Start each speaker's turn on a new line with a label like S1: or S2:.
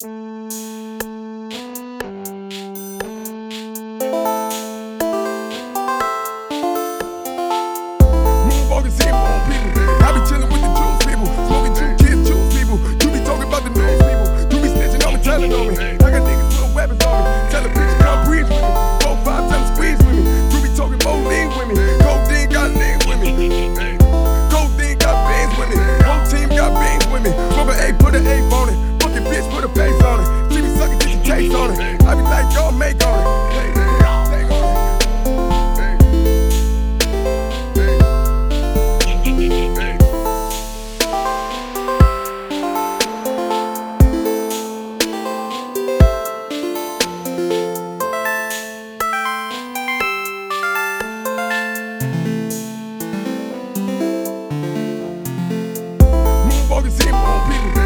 S1: Morgen sehen wir Simon Pires